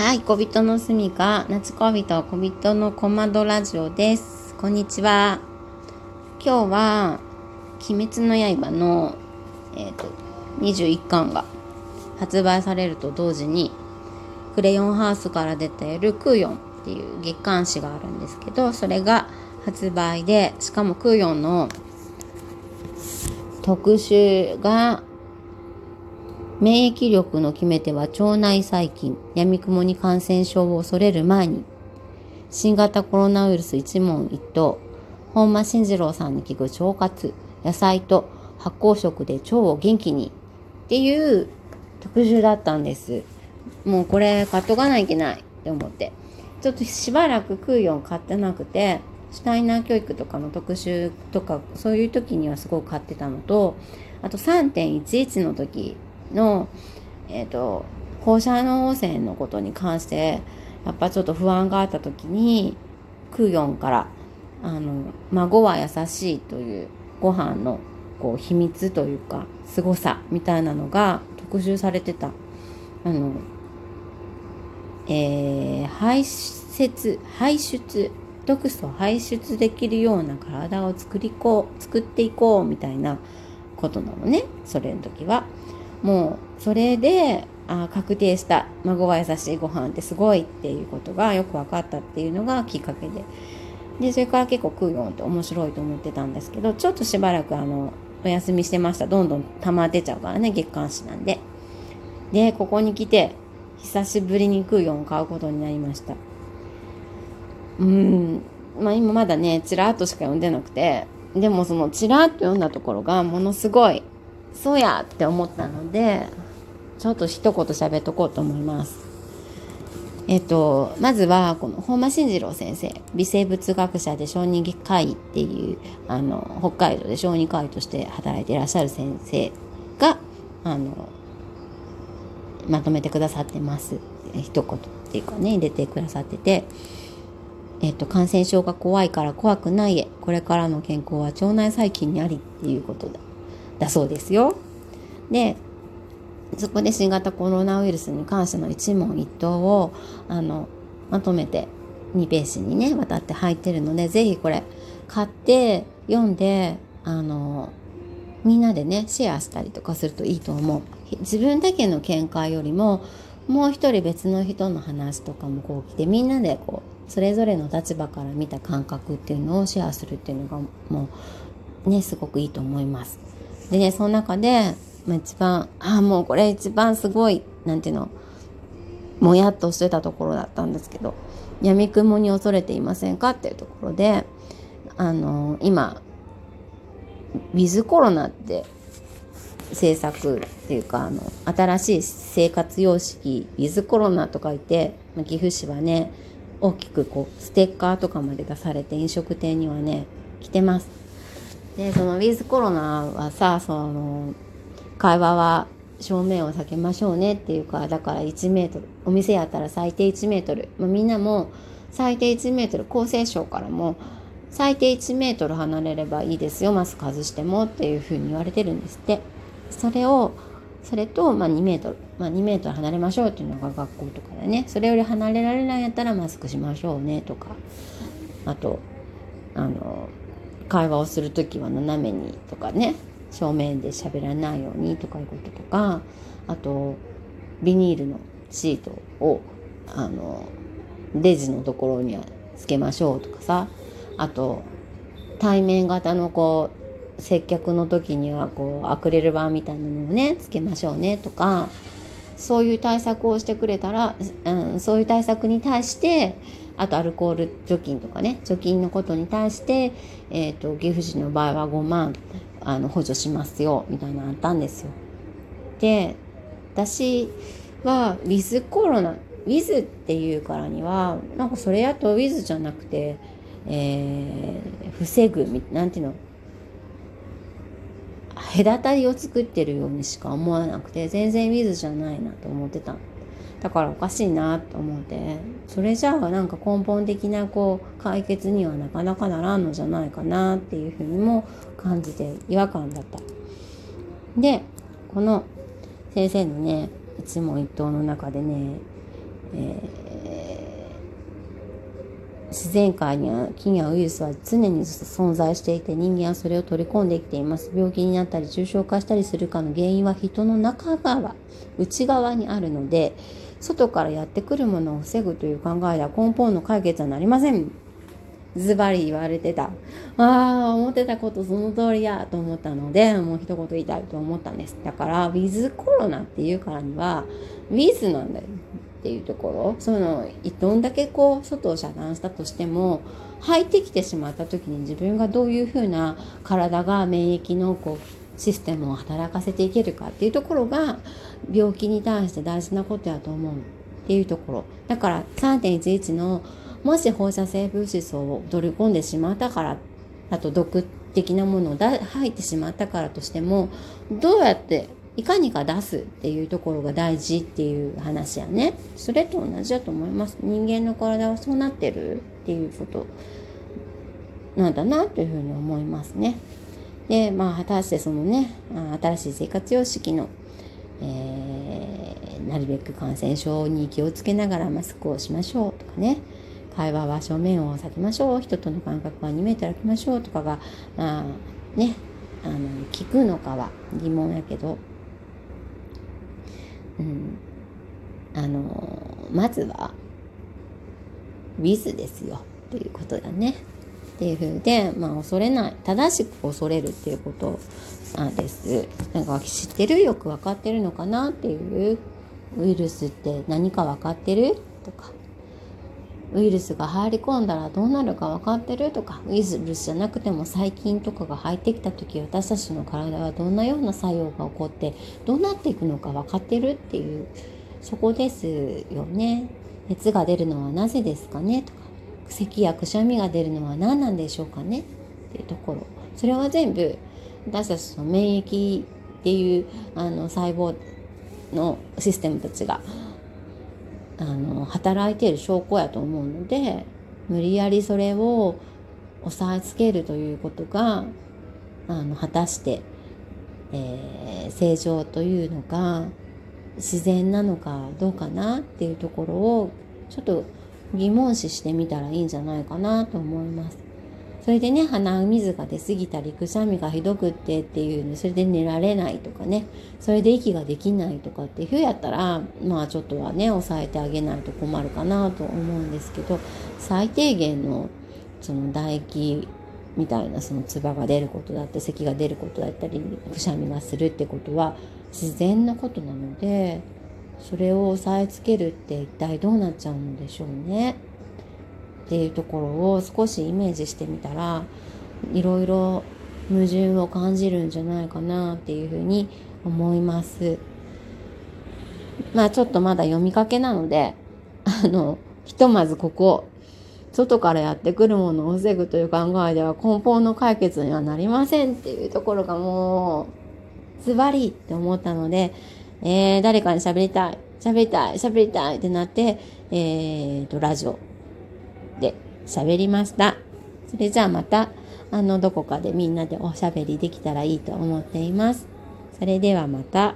はい、小人のすみか、夏恋人、小人のコマドラジオです。こんにちは。今日は、鬼滅の刃の、えっ、ー、と、21巻が発売されると同時に、クレヨンハウスから出ているクーヨンっていう月刊誌があるんですけど、それが発売で、しかもクーヨンの特集が免疫力の決め手は腸内細菌、闇雲に感染症を恐れる前に、新型コロナウイルス一問一答、本間慎次郎さんに聞く腸活、野菜と発酵食で腸を元気にっていう特集だったんです。もうこれ買っとかないといけないって思って。ちょっとしばらくクーヨン買ってなくて、シュタイナー教育とかの特集とか、そういう時にはすごく買ってたのと、あと3.11の時の、えっ、ー、と、放射能汚染のことに関して、やっぱちょっと不安があった時に、クヨンから、あの、孫は優しいというご飯のこう秘密というか、凄さみたいなのが特集されてた。あの、えー、排泄、排出、毒素排出できるような体を作りこう、作っていこうみたいなことなのね、それの時は。もうそれであ確定した孫は優しいご飯ってすごいっていうことがよく分かったっていうのがきっかけで。でそれから結構クーヨンって面白いと思ってたんですけどちょっとしばらくあのお休みしてました。どんどん溜まってちゃうからね月刊誌なんで。でここに来て久しぶりにクーヨンを買うことになりました。うん。まあ今まだねちらっとしか読んでなくて。でもそのちらっと読んだところがものすごいそうやって思ったのでちょっと一言喋っとこうと思います。えっと、まずはこの本間慎次郎先生微生物学者で小児科医っていうあの北海道で小児科医として働いていらっしゃる先生があのまとめてくださってます一言っていうかね入れてくださってて。えっと、感染症が怖いから怖くないえこれからの健康は腸内細菌にありっていうことだだそうですよ。でそこで新型コロナウイルスに関しての一問一答をあのまとめて2ページにね渡って入ってるので是非これ買って読んであのみんなでねシェアしたりとかするといいと思う。自分だけの見解よりももう一人別の人の話とかもこう来てみんなでこうそれぞれの立場から見た感覚っていうのをシェアするっていうのがもうねすごくいいと思います。でね、その中で、まあ、一番、ああ、もうこれ一番すごい、なんていうの、もやっとしてたところだったんですけど、闇雲に恐れていませんかっていうところで、あの、今、ウィズコロナって政策っていうかあの新しい生活様式ウィズコロナと書いて岐阜市はね大きくこうステッカーとかまで出されて飲食店にはね来てます。でそのウィズコロナはさその会話は正面を避けましょうねっていうかだから1メートルお店やったら最低1メートル、まあ、みんなも最低1メートル厚生省からも最低1メートル離れればいいですよマスク外してもっていうふうに言われてるんですって。それをそれと、まあ、2メートル、まあ、2メートル離れましょうっていうのが学校とかでね。それより離れられないんやったらマスクしましょうねとか。あとあの会話をする時は斜めにとかね正面で喋らないようにとかいうこととかあとビニールのシートをあのレジのところにはつけましょうとかさあと対面型のこう接客の時にはこうアクリル板みたいなのをねつけましょうねとかそういう対策をしてくれたら、うん、そういう対策に対してあとアルコール除菌とかね除菌のことに対して、えーと、岐阜市の場合は5万あの補助しますよみたいなのあったんですよ。で私はウィズコロナウィズっていうからにはなんかそれやとウィズじゃなくて、えー、防ぐなんていうの隔たりを作ってるようにしか思わなくて全然ウィズじゃないなと思ってただからおかしいなと思ってそれじゃあなんか根本的なこう解決にはなかなかならんのじゃないかなっていうふうにも感じて違和感だった。でこの先生のね一問一答の中でねえー、自然界には菌やウイルスは常に存在していて人間はそれを取り込んできています病気になったり重症化したりするかの原因は人の中側内側にあるので外からやってくるものを防ぐという考えでは根本の解決はなりませんズバリ言われてた。ああ、思ってたことその通りやと思ったので、もう一言言いたいと思ったんです。だから、ウィズコロナっていうからには、ウィズなんだよっていうところ、その、どんだけこう、外を遮断したとしても、入ってきてしまった時に自分がどういうふうな体が免疫のこう、システムを働かせていけるかっていうところが、病気に対して大事なことやと思うっていうところ。だから3.11のもし放射性物質を取り込んでしまったからあと毒的なものを入ってしまったからとしてもどうやっていかにか出すっていうところが大事っていう話やね。それと同じだと思います。人間の体はそうなってるっていうことなんだなというふうに思いますね。でまあ果たしてそのね新しい生活様式の、えー、なるべく感染症に気をつけながらマスクをしましょうとかね。会話は正面を避けましょう。人との間隔は2メートル空きましょうとかがまあねあの聞くのかは疑問やけど、うん、あのまずはウィズですよ。っていうことだね。っていうふうで、まあ、恐れない。正しく恐れるっていうことなんです。なんか知ってるよく分かってるのかなっていうウイルスって何か分かってるとか。ウイルスが入り込んだらどうなるか分かってるとか。ウイルスじゃなくても細菌とかが入ってきた時私たちの体はどんなような作用が起こってどうなっていくのか分かってるっていうそこですよね。熱が出るのはなぜですかねとか。咳やくしゃみが出るのは何なんでしょうかね？っていうところ。それは全部私たちの免疫っていうあの細胞のシステムたちがあの働いている証拠やと思うので無理やりそれを押さえつけるということがあの果たして、えー、正常というのが自然なのかどうかなっていうところをちょっと疑問視してみたらいいんじゃないかなと思います。それでね鼻水が出過ぎたりくしゃみがひどくってっていうのそれで寝られないとかねそれで息ができないとかっていうふうやったらまあちょっとはね抑えてあげないと困るかなと思うんですけど最低限のその唾液みたいなその唾が出ることだったり咳が出ることだったりくしゃみがするってことは自然なことなのでそれを押さえつけるって一体どうなっちゃうのでしょうね。っていうところを少しイメージしてみたらいろいろ矛盾を感じるんじゃないかなっていうふうに思います。まあちょっとまだ読みかけなのであのひとまずここ外からやってくるものを防ぐという考えでは根本の解決にはなりませんっていうところがもうズバリって思ったので、えー、誰かに喋りたい喋りたい喋りたいってなって、えーと、ラジオで喋りました。それじゃあまた、あの、どこかでみんなでおしゃべりできたらいいと思っています。それではまた。